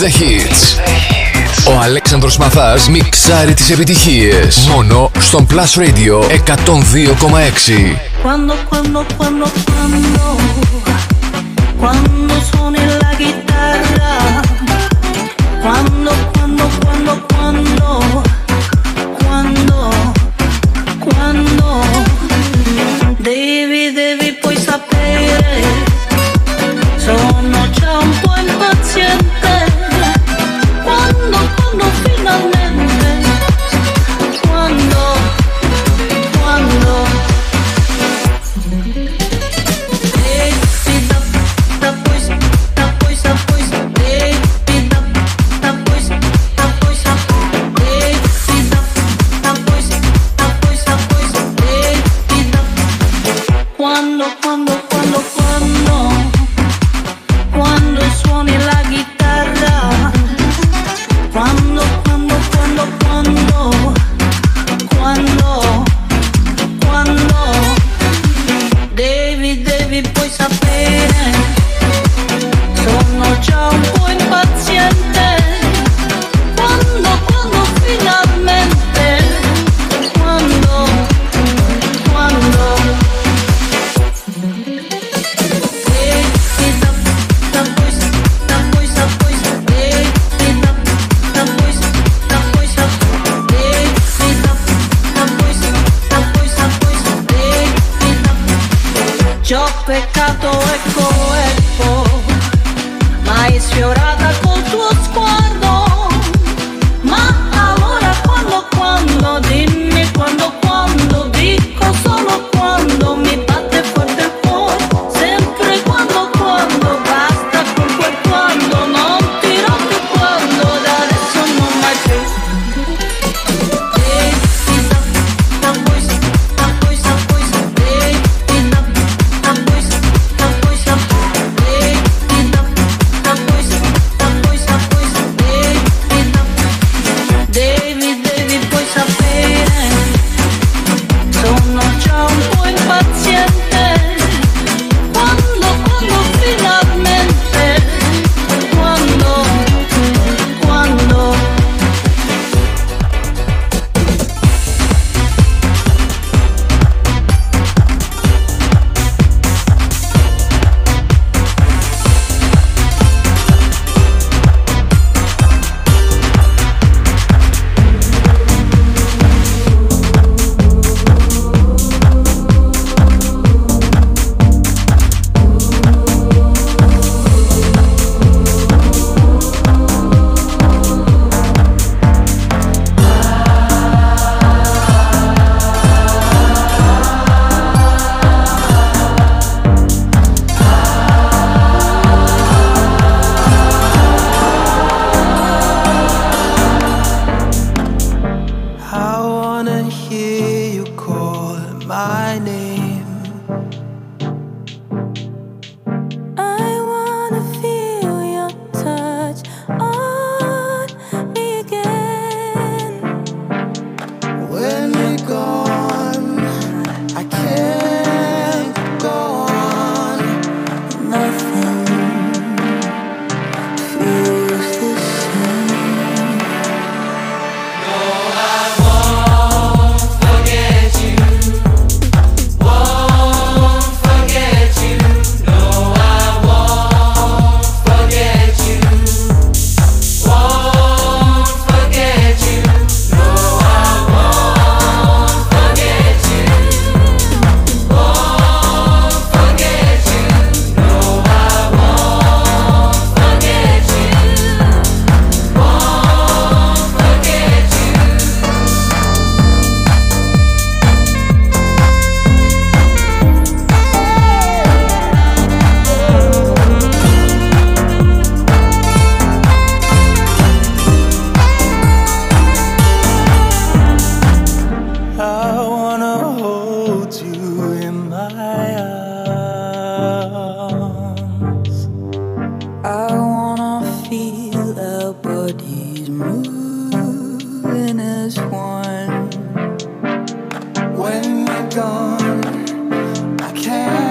the hits. Ο Αλέξανδρος Μαθάς μιξάρει τις επιτυχίες. Μόνο στον Plus Radio 102,6. Cuando, cuando, cuando, cuando, cuando son el... when you're gone, I can't.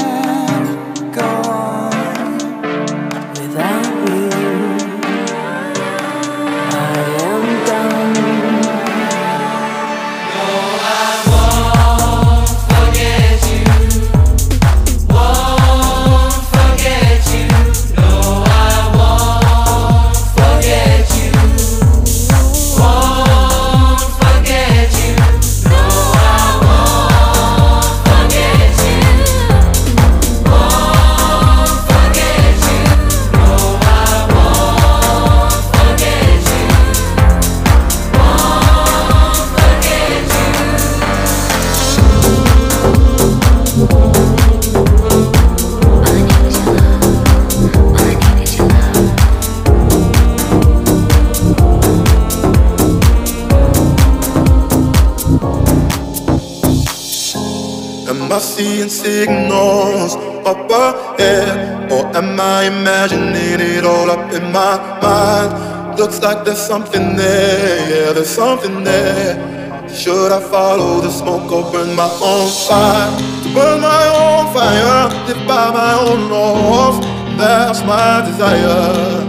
Like there's something there, yeah, there's something there. Should I follow the smoke or burn my own fire? To burn my own fire, live by my own laws, that's my desire.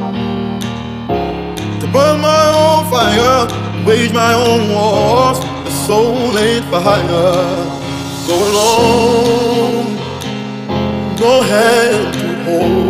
To burn my own fire, wage my own wars, the soul ain't for hire. Go along, no hand to hold.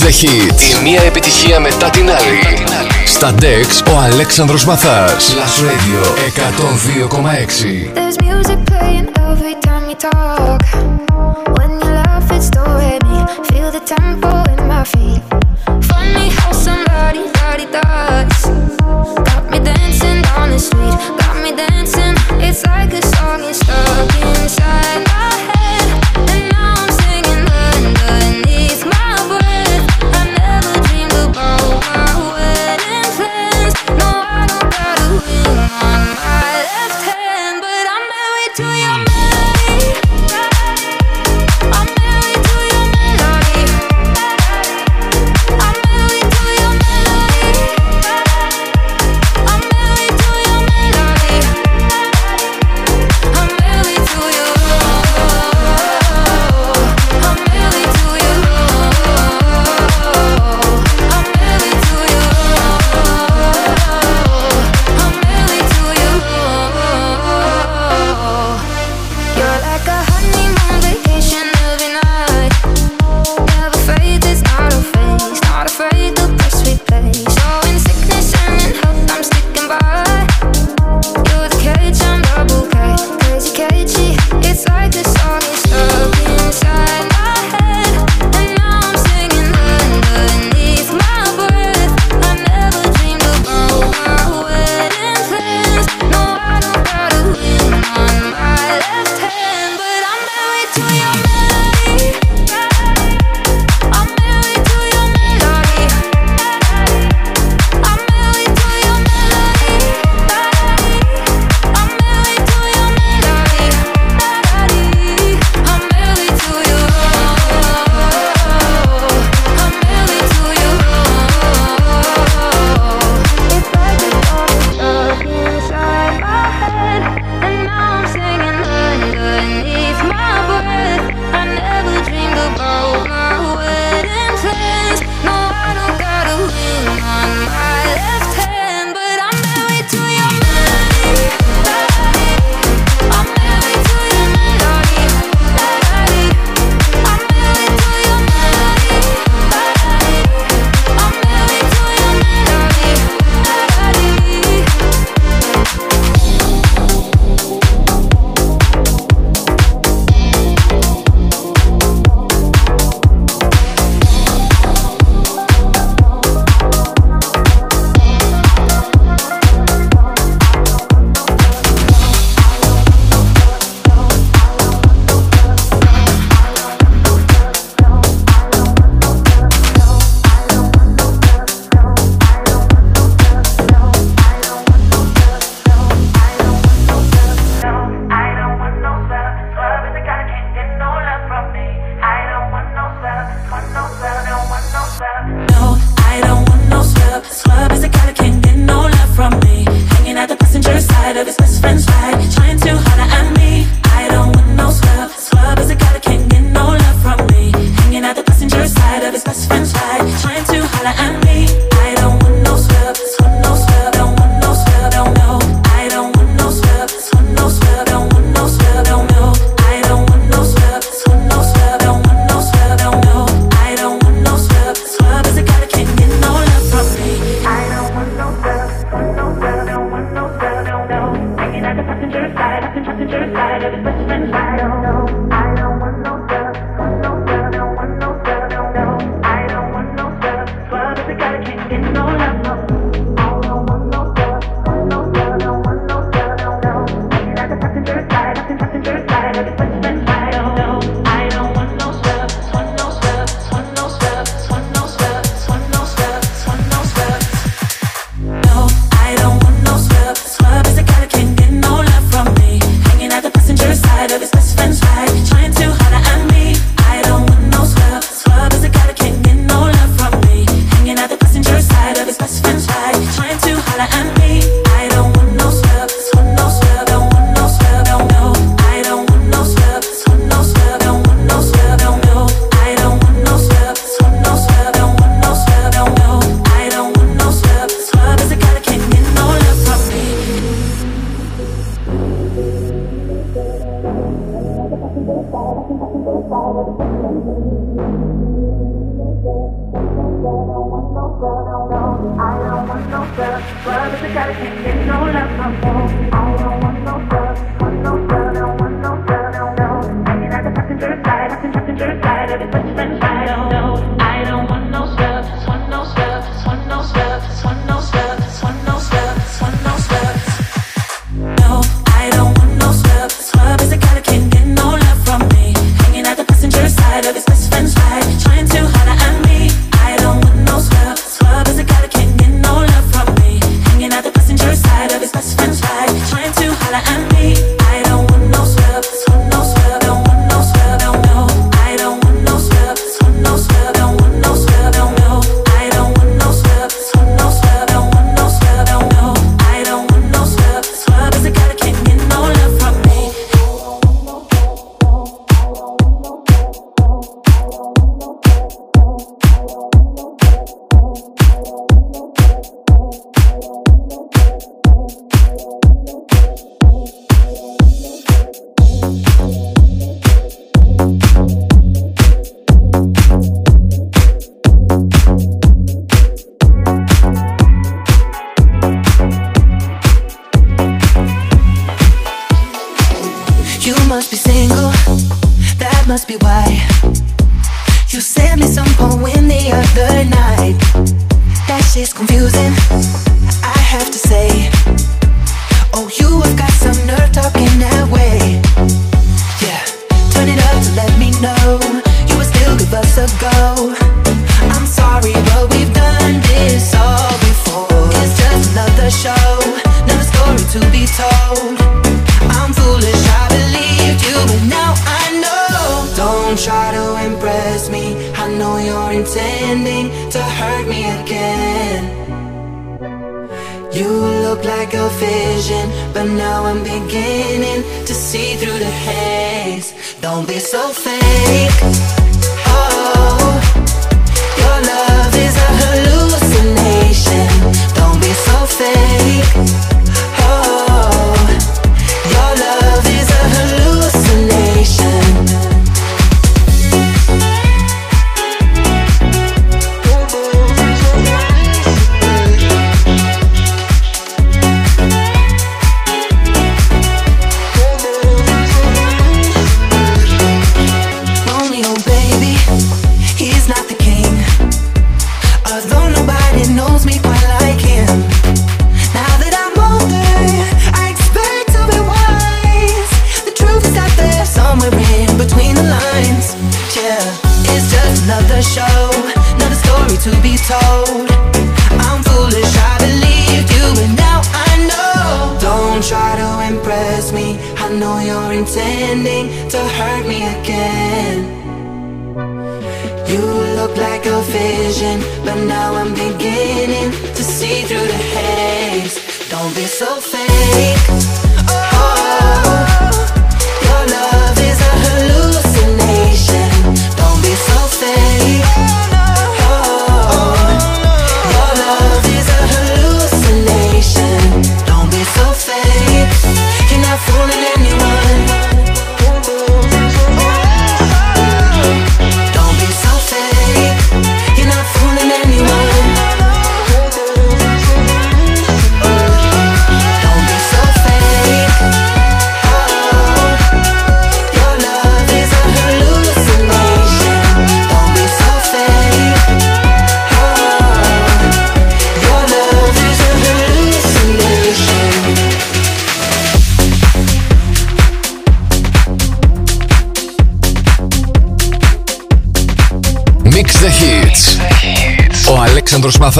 Mix the Hits. Η μία επιτυχία μετά την άλλη. Στα Dex ο Αλέξανδρος Μαθάς. Plus Radio 102,6. There's music playing every time you talk. When you laugh, it's storing me. Feel the tempo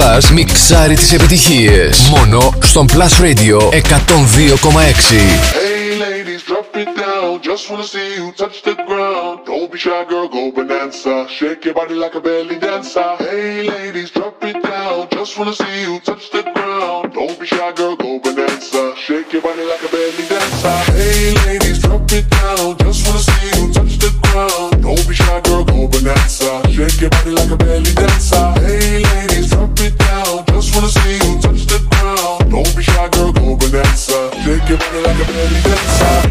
Θας μιξάρει τις επιτυχίες. Μόνο στον Plus Radio 102,6. Hey ladies, drop it down. Just wanna see you touch the ground. Don't be shy, girl, go bonanza. Shake your body like a belly dancer. Hey ladies, drop it down. Just wanna see you touch the ground. Don't be shy, girl, go bonanza. Shake your body like a belly dancer. Hey ladies, drop it down. Just wanna see you touch the ground. Don't be shy, girl, go bonanza. Shake your body like a belly dancer. running like a belly dancer